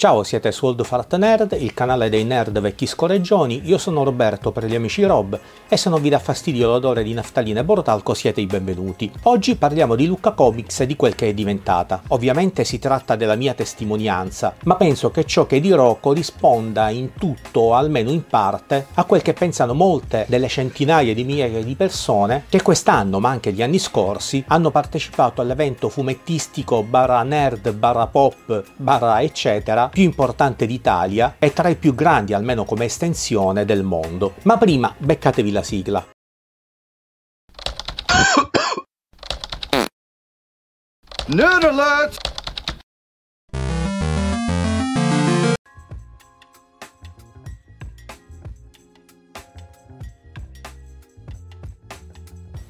Ciao, siete su Old Fart Nerd, il canale dei nerd vecchi scorreggioni. Io sono Roberto per gli amici Rob e se non vi dà fastidio l'odore di naftalina e borotalco siete i benvenuti. Oggi parliamo di Lucca Comics e di quel che è diventata. Ovviamente si tratta della mia testimonianza, ma penso che ciò che dirò corrisponda in tutto o almeno in parte a quel che pensano molte delle centinaia di migliaia di persone che quest'anno, ma anche gli anni scorsi, hanno partecipato all'evento fumettistico barra nerd barra pop barra eccetera più importante d'Italia e tra i più grandi, almeno come estensione, del mondo. Ma prima beccatevi la sigla. Nerd alert!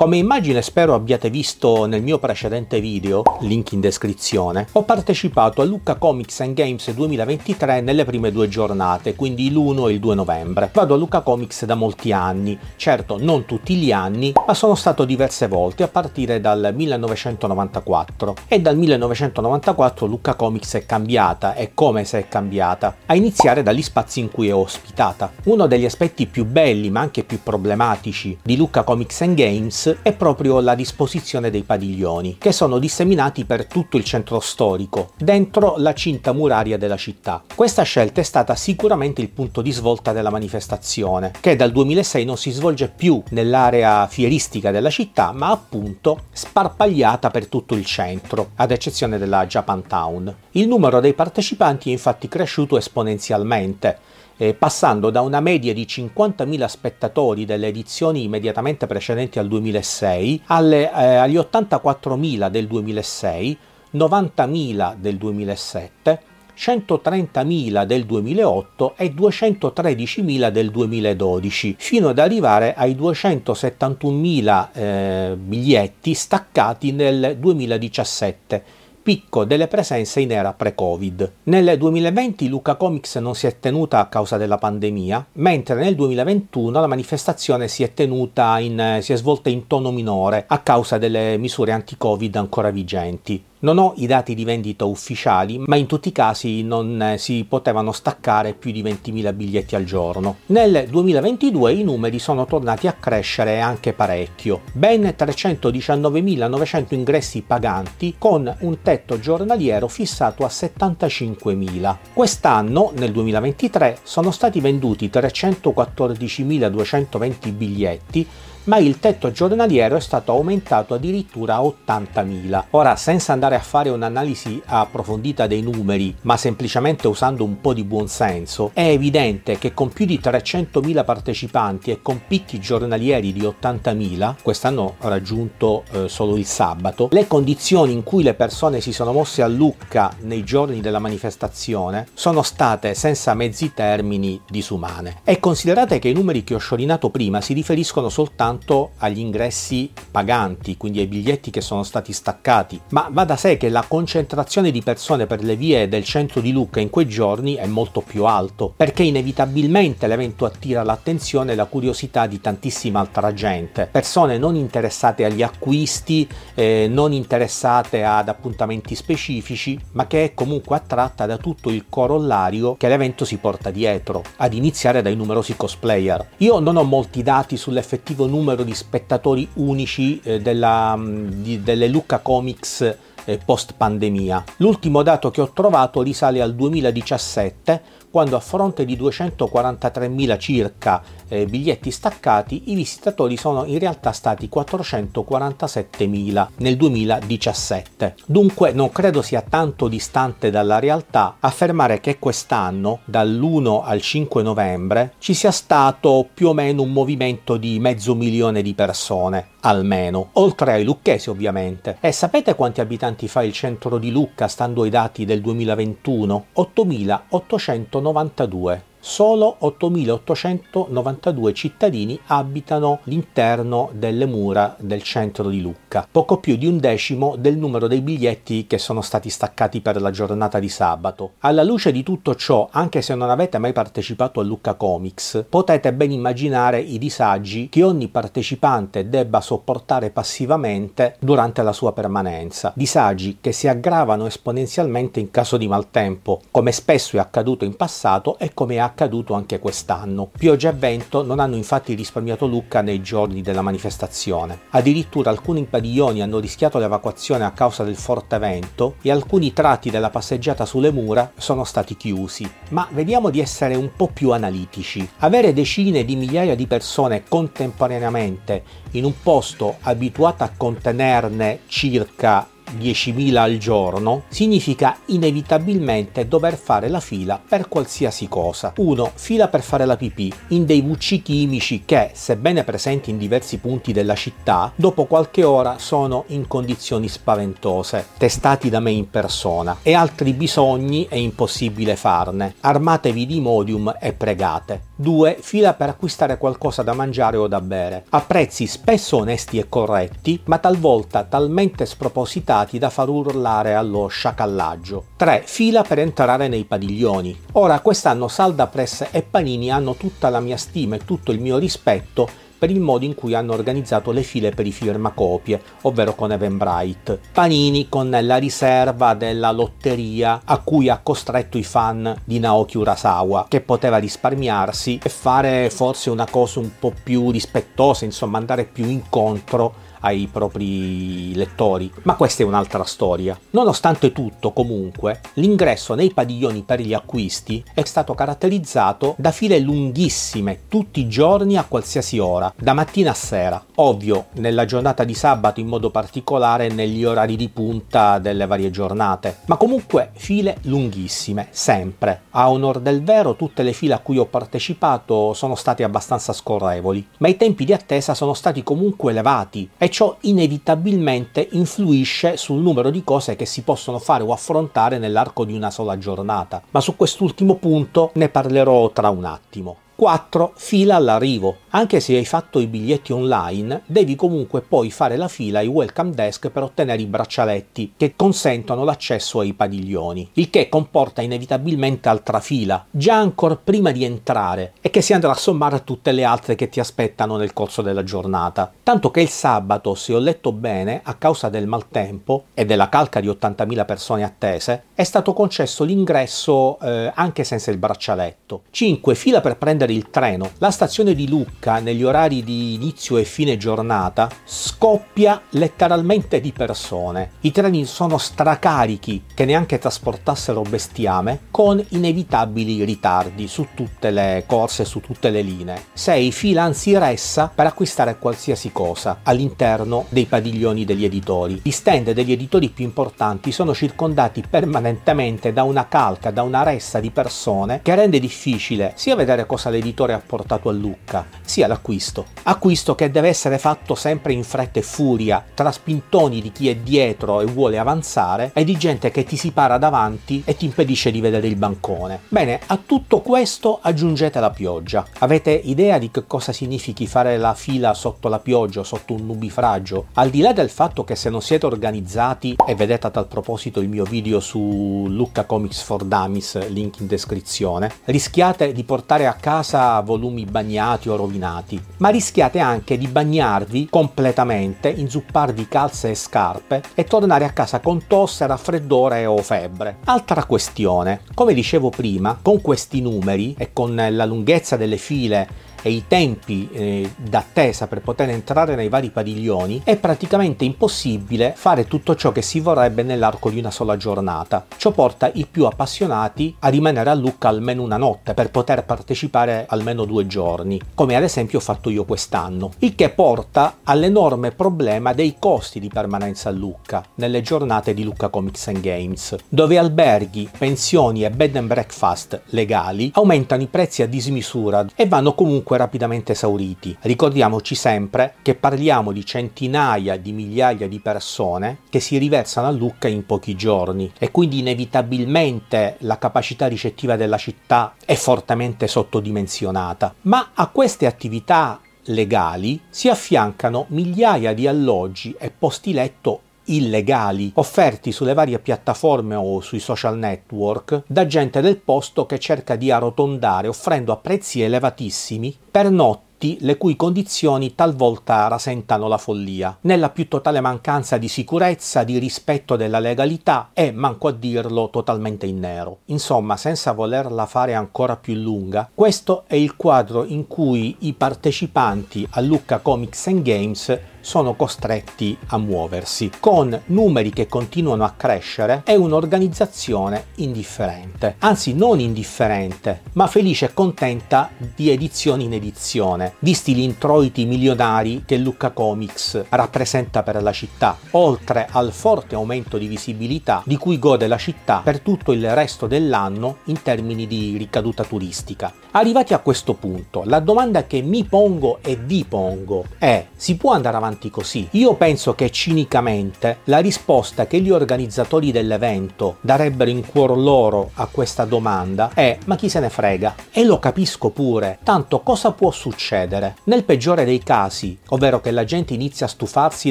Come immagine spero abbiate visto nel mio precedente video, link in descrizione, ho partecipato a Lucca Comics and Games 2023 nelle prime due giornate, quindi l'1 e il 2 novembre. Vado a Lucca Comics da molti anni, certo non tutti gli anni, ma sono stato diverse volte a partire dal 1994 e dal 1994 Lucca Comics è cambiata e come se è cambiata, a iniziare dagli spazi in cui è ospitata. Uno degli aspetti più belli ma anche più problematici di Lucca Comics and Games è proprio la disposizione dei padiglioni, che sono disseminati per tutto il centro storico, dentro la cinta muraria della città. Questa scelta è stata sicuramente il punto di svolta della manifestazione, che dal 2006 non si svolge più nell'area fieristica della città, ma appunto sparpagliata per tutto il centro, ad eccezione della Japantown. Il numero dei partecipanti è infatti cresciuto esponenzialmente, eh, passando da una media di 50.000 spettatori delle edizioni immediatamente precedenti al 2006 alle, eh, agli 84.000 del 2006, 90.000 del 2007, 130.000 del 2008 e 213.000 del 2012, fino ad arrivare ai 271.000 eh, biglietti staccati nel 2017 picco delle presenze in era pre-Covid. Nel 2020 Luca Comics non si è tenuta a causa della pandemia, mentre nel 2021 la manifestazione si è, in, si è svolta in tono minore a causa delle misure anti-Covid ancora vigenti. Non ho i dati di vendita ufficiali, ma in tutti i casi non eh, si potevano staccare più di 20.000 biglietti al giorno. Nel 2022 i numeri sono tornati a crescere anche parecchio, ben 319.900 ingressi paganti con un tetto giornaliero fissato a 75.000. Quest'anno, nel 2023, sono stati venduti 314.220 biglietti ma il tetto giornaliero è stato aumentato addirittura a 80.000. Ora, senza andare a fare un'analisi approfondita dei numeri, ma semplicemente usando un po' di buonsenso, è evidente che con più di 300.000 partecipanti e con picchi giornalieri di 80.000, quest'anno raggiunto eh, solo il sabato, le condizioni in cui le persone si sono mosse a Lucca nei giorni della manifestazione sono state senza mezzi termini disumane. E considerate che i numeri che ho sciorinato prima si riferiscono soltanto soltanto agli ingressi paganti, quindi ai biglietti che sono stati staccati, ma va da sé che la concentrazione di persone per le vie del centro di Lucca in quei giorni è molto più alto, perché inevitabilmente l'evento attira l'attenzione e la curiosità di tantissima altra gente, persone non interessate agli acquisti, eh, non interessate ad appuntamenti specifici, ma che è comunque attratta da tutto il corollario che l'evento si porta dietro, ad iniziare dai numerosi cosplayer. Io non ho molti dati sull'effettivo numero numero di spettatori unici eh, della, mm, di, delle Lucca Comics post pandemia. L'ultimo dato che ho trovato risale al 2017 quando a fronte di 243.000 circa eh, biglietti staccati i visitatori sono in realtà stati 447.000 nel 2017. Dunque non credo sia tanto distante dalla realtà affermare che quest'anno dall'1 al 5 novembre ci sia stato più o meno un movimento di mezzo milione di persone almeno, oltre ai lucchesi ovviamente. E sapete quanti abitanti fa il centro di Lucca stando ai dati del 2021? 8892. Solo 8.892 cittadini abitano l'interno delle mura del centro di Lucca, poco più di un decimo del numero dei biglietti che sono stati staccati per la giornata di sabato. Alla luce di tutto ciò, anche se non avete mai partecipato a Lucca Comics, potete ben immaginare i disagi che ogni partecipante debba sopportare passivamente durante la sua permanenza. Disagi che si aggravano esponenzialmente in caso di maltempo, come spesso è accaduto in passato e come è anche quest'anno. Pioggia e vento non hanno infatti risparmiato Lucca nei giorni della manifestazione. Addirittura alcuni padiglioni hanno rischiato l'evacuazione a causa del forte vento e alcuni tratti della passeggiata sulle mura sono stati chiusi. Ma vediamo di essere un po' più analitici. Avere decine di migliaia di persone contemporaneamente in un posto abituato a contenerne circa 10.000 al giorno, significa inevitabilmente dover fare la fila per qualsiasi cosa. 1. Fila per fare la pipì in dei WC chimici che, sebbene presenti in diversi punti della città, dopo qualche ora sono in condizioni spaventose, testati da me in persona, e altri bisogni è impossibile farne. Armatevi di modium e pregate. 2. Fila per acquistare qualcosa da mangiare o da bere, a prezzi spesso onesti e corretti, ma talvolta talmente spropositati da far urlare allo sciacallaggio. 3. Fila per entrare nei padiglioni. Ora quest'anno Salda Press e Panini hanno tutta la mia stima e tutto il mio rispetto per il modo in cui hanno organizzato le file per i firmacopie, ovvero con Eventbrite. Panini con la riserva della lotteria a cui ha costretto i fan di Naoki Urasawa, che poteva risparmiarsi e fare forse una cosa un po' più rispettosa, insomma andare più incontro ai propri lettori, ma questa è un'altra storia. Nonostante tutto, comunque, l'ingresso nei padiglioni per gli acquisti è stato caratterizzato da file lunghissime tutti i giorni a qualsiasi ora, da mattina a sera. Ovvio, nella giornata di sabato in modo particolare negli orari di punta delle varie giornate, ma comunque file lunghissime, sempre. A onor del vero, tutte le file a cui ho partecipato sono state abbastanza scorrevoli, ma i tempi di attesa sono stati comunque elevati e ciò inevitabilmente influisce sul numero di cose che si possono fare o affrontare nell'arco di una sola giornata. Ma su quest'ultimo punto ne parlerò tra un attimo. 4. Fila all'arrivo. Anche se hai fatto i biglietti online, devi comunque poi fare la fila ai welcome desk per ottenere i braccialetti che consentono l'accesso ai padiglioni, il che comporta inevitabilmente altra fila, già ancora prima di entrare, e che si andrà a sommare a tutte le altre che ti aspettano nel corso della giornata. Tanto che il sabato, se ho letto bene, a causa del maltempo e della calca di 80.000 persone attese, è stato concesso l'ingresso eh, anche senza il braccialetto. 5. Fila per prendere prendere il treno. La stazione di Lucca, negli orari di inizio e fine giornata, scoppia letteralmente di persone. I treni sono stracarichi, che neanche trasportassero bestiame, con inevitabili ritardi su tutte le corse, su tutte le linee. 6. Fila anzi ressa per acquistare qualsiasi cosa all'interno dei padiglioni degli editori. Gli stand degli editori più importanti sono circondati permanentemente da una calca, da una ressa di persone che rende difficile sia vedere cosa le l'editore ha portato a Lucca, sia l'acquisto. Acquisto che deve essere fatto sempre in fretta e furia, tra spintoni di chi è dietro e vuole avanzare e di gente che ti si para davanti e ti impedisce di vedere il bancone. Bene, a tutto questo aggiungete la pioggia. Avete idea di che cosa significhi fare la fila sotto la pioggia o sotto un nubifragio? Al di là del fatto che se non siete organizzati, e vedete a tal proposito il mio video su Lucca Comics for Dummies, link in descrizione, rischiate di portare a casa casa volumi bagnati o rovinati, ma rischiate anche di bagnarvi completamente, inzupparvi calze e scarpe e tornare a casa con tosse, raffreddore o febbre. Altra questione, come dicevo prima, con questi numeri e con la lunghezza delle file e i tempi eh, d'attesa per poter entrare nei vari padiglioni, è praticamente impossibile fare tutto ciò che si vorrebbe nell'arco di una sola giornata. Ciò porta i più appassionati a rimanere a Lucca almeno una notte per poter partecipare almeno due giorni, come ad esempio ho fatto io quest'anno, il che porta all'enorme problema dei costi di permanenza a Lucca nelle giornate di Lucca Comics and Games, dove alberghi, pensioni e bed and breakfast legali aumentano i prezzi a dismisura e vanno comunque comunque rapidamente esauriti. Ricordiamoci sempre che parliamo di centinaia di migliaia di persone che si riversano a Lucca in pochi giorni e quindi inevitabilmente la capacità ricettiva della città è fortemente sottodimensionata. Ma a queste attività legali si affiancano migliaia di alloggi e posti letto illegali offerti sulle varie piattaforme o sui social network da gente del posto che cerca di arrotondare offrendo a prezzi elevatissimi per notti le cui condizioni talvolta rasentano la follia, nella più totale mancanza di sicurezza, di rispetto della legalità e, manco a dirlo, totalmente in nero. Insomma, senza volerla fare ancora più lunga, questo è il quadro in cui i partecipanti a Lucca Comics and Games sono costretti a muoversi, con numeri che continuano a crescere e un'organizzazione indifferente, anzi non indifferente, ma felice e contenta di edizione in edizione, visti gli introiti milionari che Lucca Comics rappresenta per la città, oltre al forte aumento di visibilità di cui gode la città per tutto il resto dell'anno in termini di ricaduta turistica. Arrivati a questo punto, la domanda che mi pongo e vi pongo è: si può andare avanti avanti così. Io penso che cinicamente la risposta che gli organizzatori dell'evento darebbero in cuor loro a questa domanda è ma chi se ne frega? E lo capisco pure, tanto cosa può succedere? Nel peggiore dei casi, ovvero che la gente inizia a stufarsi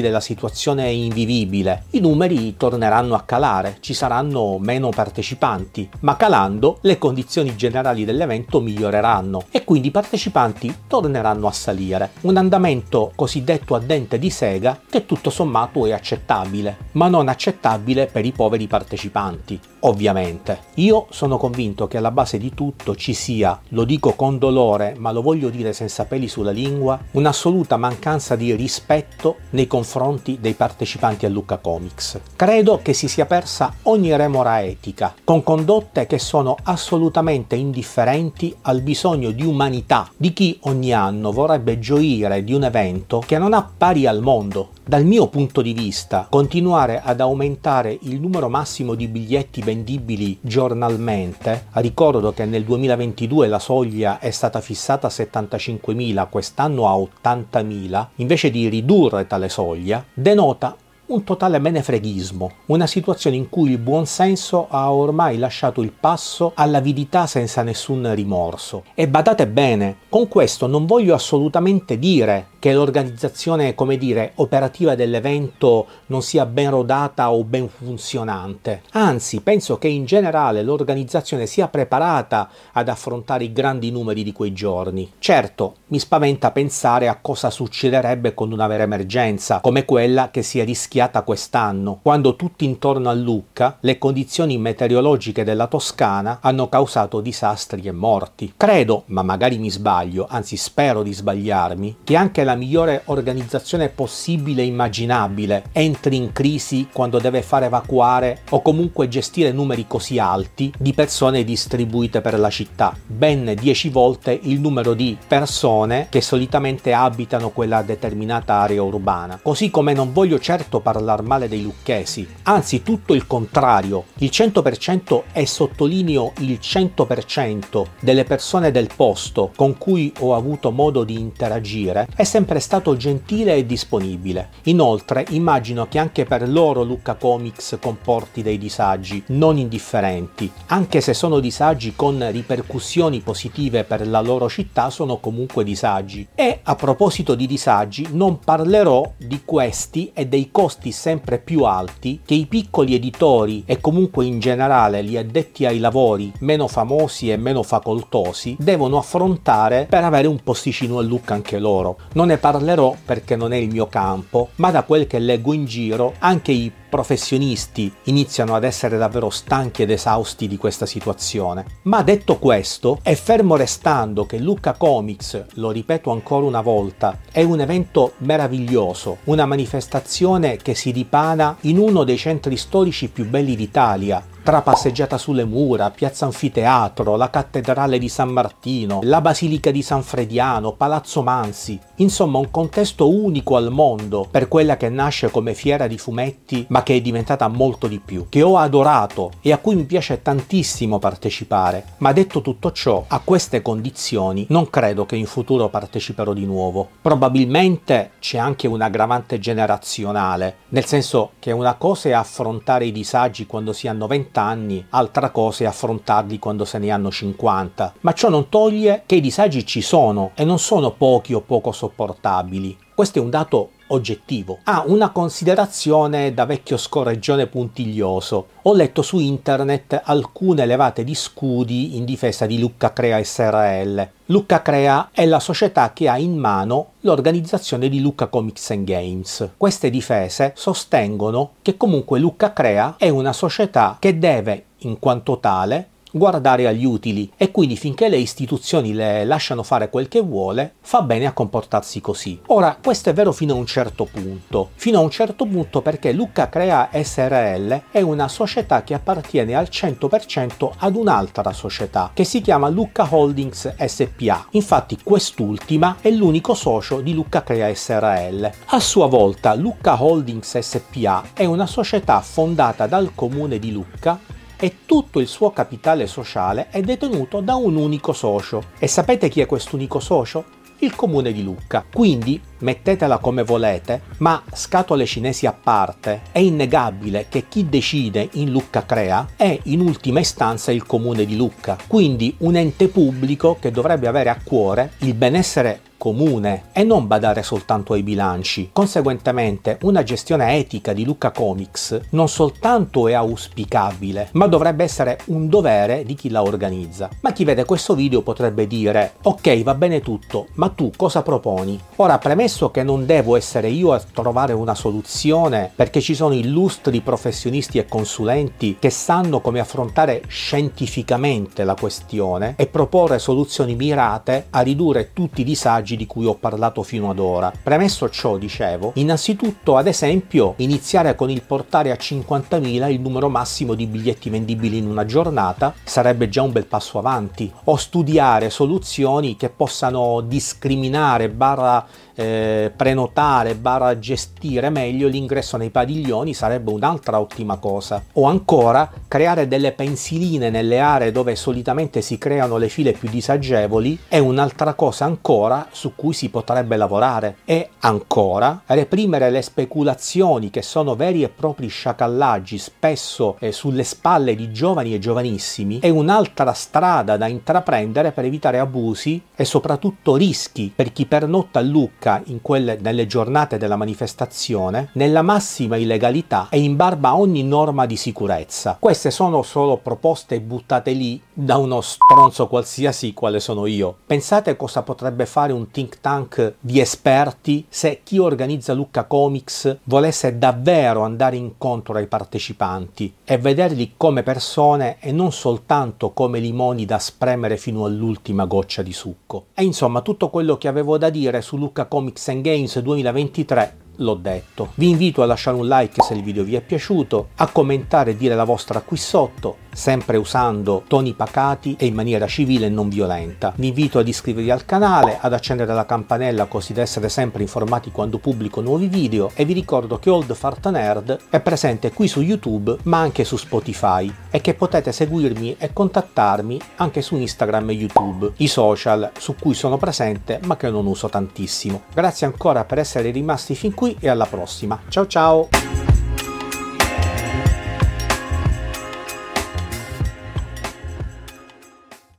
della situazione invivibile, i numeri torneranno a calare, ci saranno meno partecipanti, ma calando le condizioni generali dell'evento miglioreranno e quindi i partecipanti torneranno a salire. Un andamento cosiddetto a dente cliente di Sega che tutto sommato è accettabile, ma non accettabile per i poveri partecipanti, ovviamente. Io sono convinto che alla base di tutto ci sia, lo dico con dolore, ma lo voglio dire senza peli sulla lingua, un'assoluta mancanza di rispetto nei confronti dei partecipanti a Lucca Comics. Credo che si sia persa ogni remora etica, con condotte che sono assolutamente indifferenti al bisogno di umanità di chi ogni anno vorrebbe gioire di un evento che non ha pari pari al mondo. Dal mio punto di vista, continuare ad aumentare il numero massimo di biglietti vendibili giornalmente, ricordo che nel 2022 la soglia è stata fissata a 75.000, quest'anno a 80.000, invece di ridurre tale soglia, denota un totale menefreghismo, una situazione in cui il buonsenso ha ormai lasciato il passo all'avidità senza nessun rimorso. E badate bene, con questo non voglio assolutamente dire che l'organizzazione, come dire, operativa dell'evento non sia ben rodata o ben funzionante. Anzi, penso che in generale l'organizzazione sia preparata ad affrontare i grandi numeri di quei giorni. Certo, mi spaventa pensare a cosa succederebbe con una vera emergenza, come quella che si è rischiata quest'anno, quando tutti intorno a Lucca le condizioni meteorologiche della Toscana hanno causato disastri e morti. Credo, ma magari mi sbaglio, anzi spero di sbagliarmi, che anche la la migliore organizzazione possibile e immaginabile. Entri in crisi quando deve fare evacuare o comunque gestire numeri così alti di persone distribuite per la città, ben 10 volte il numero di persone che solitamente abitano quella determinata area urbana. Così come non voglio certo parlare male dei lucchesi, anzi tutto il contrario, il 100% e sottolineo il 100% delle persone del posto con cui ho avuto modo di interagire è sempre sempre stato gentile e disponibile. Inoltre immagino che anche per loro Lucca Comics comporti dei disagi non indifferenti, anche se sono disagi con ripercussioni positive per la loro città sono comunque disagi. E a proposito di disagi non parlerò di questi e dei costi sempre più alti che i piccoli editori e comunque in generale gli addetti ai lavori meno famosi e meno facoltosi devono affrontare per avere un posticino a Lucca anche loro. Non ne parlerò perché non è il mio campo, ma da quel che leggo in giro anche i professionisti iniziano ad essere davvero stanchi ed esausti di questa situazione. Ma detto questo, è fermo restando che Lucca Comics, lo ripeto ancora una volta, è un evento meraviglioso, una manifestazione che si dipana in uno dei centri storici più belli d'Italia, tra passeggiata sulle mura, piazza anfiteatro, la cattedrale di San Martino, la basilica di San Frediano, Palazzo Mansi, insomma un contesto unico al mondo per quella che nasce come fiera di fumetti ma che è diventata molto di più, che ho adorato e a cui mi piace tantissimo partecipare, ma detto tutto ciò, a queste condizioni non credo che in futuro parteciperò di nuovo. Probabilmente c'è anche un'aggravante generazionale, nel senso che una cosa è affrontare i disagi quando si hanno 20 anni, altra cosa è affrontarli quando se ne hanno 50, ma ciò non toglie che i disagi ci sono e non sono pochi o poco sopportabili. Questo è un dato oggettivo. Ah, una considerazione da vecchio scorreggione puntiglioso. Ho letto su internet alcune levate di scudi in difesa di Lucca Crea SRL. Lucca Crea è la società che ha in mano l'organizzazione di Lucca Comics and Games. Queste difese sostengono che comunque Lucca Crea è una società che deve, in quanto tale, guardare agli utili e quindi finché le istituzioni le lasciano fare quel che vuole, fa bene a comportarsi così. Ora, questo è vero fino a un certo punto. Fino a un certo punto perché Lucca Crea SRL è una società che appartiene al 100% ad un'altra società che si chiama Lucca Holdings SPA. Infatti quest'ultima è l'unico socio di Lucca Crea SRL. A sua volta Lucca Holdings SPA è una società fondata dal comune di Lucca e tutto il suo capitale sociale è detenuto da un unico socio. E sapete chi è quest'unico socio? Il comune di Lucca. Quindi mettetela come volete, ma scatole cinesi a parte, è innegabile che chi decide in Lucca Crea è in ultima istanza il comune di Lucca, quindi un ente pubblico che dovrebbe avere a cuore il benessere comune e non badare soltanto ai bilanci. Conseguentemente, una gestione etica di Lucca Comics non soltanto è auspicabile, ma dovrebbe essere un dovere di chi la organizza. Ma chi vede questo video potrebbe dire: "Ok, va bene tutto, ma tu cosa proponi?". Ora, premesso che non devo essere io a trovare una soluzione perché ci sono illustri professionisti e consulenti che sanno come affrontare scientificamente la questione e proporre soluzioni mirate a ridurre tutti i disagi vantaggi di cui ho parlato fino ad ora. Premesso ciò, dicevo, innanzitutto ad esempio iniziare con il portare a 50.000 il numero massimo di biglietti vendibili in una giornata sarebbe già un bel passo avanti, o studiare soluzioni che possano discriminare barra eh, prenotare, barra gestire meglio l'ingresso nei padiglioni sarebbe un'altra ottima cosa. O ancora creare delle pensiline nelle aree dove solitamente si creano le file più disagevoli è un'altra cosa ancora su cui si potrebbe lavorare. E ancora reprimere le speculazioni che sono veri e propri sciacallaggi spesso eh, sulle spalle di giovani e giovanissimi è un'altra strada da intraprendere per evitare abusi e soprattutto rischi per chi pernotta a Lucca quelle, nelle giornate della manifestazione nella massima illegalità e in barba a ogni norma di sicurezza. Queste sono solo proposte buttate lì da uno stronzo qualsiasi quale sono io. Pensate cosa potrebbe fare think tank di esperti se chi organizza Lucca Comics volesse davvero andare incontro ai partecipanti e vederli come persone e non soltanto come limoni da spremere fino all'ultima goccia di succo. E insomma tutto quello che avevo da dire su Lucca Comics and Games 2023 l'ho detto. Vi invito a lasciare un like se il video vi è piaciuto, a commentare e dire la vostra qui sotto, sempre usando toni pacati e in maniera civile e non violenta. Vi invito ad iscrivervi al canale, ad accendere la campanella così da essere sempre informati quando pubblico nuovi video e vi ricordo che Old Fart Nerd è presente qui su YouTube ma anche su Spotify e che potete seguirmi e contattarmi anche su Instagram e YouTube, i social su cui sono presente ma che non uso tantissimo. Grazie ancora per essere rimasti fin qui e alla prossima. Ciao ciao!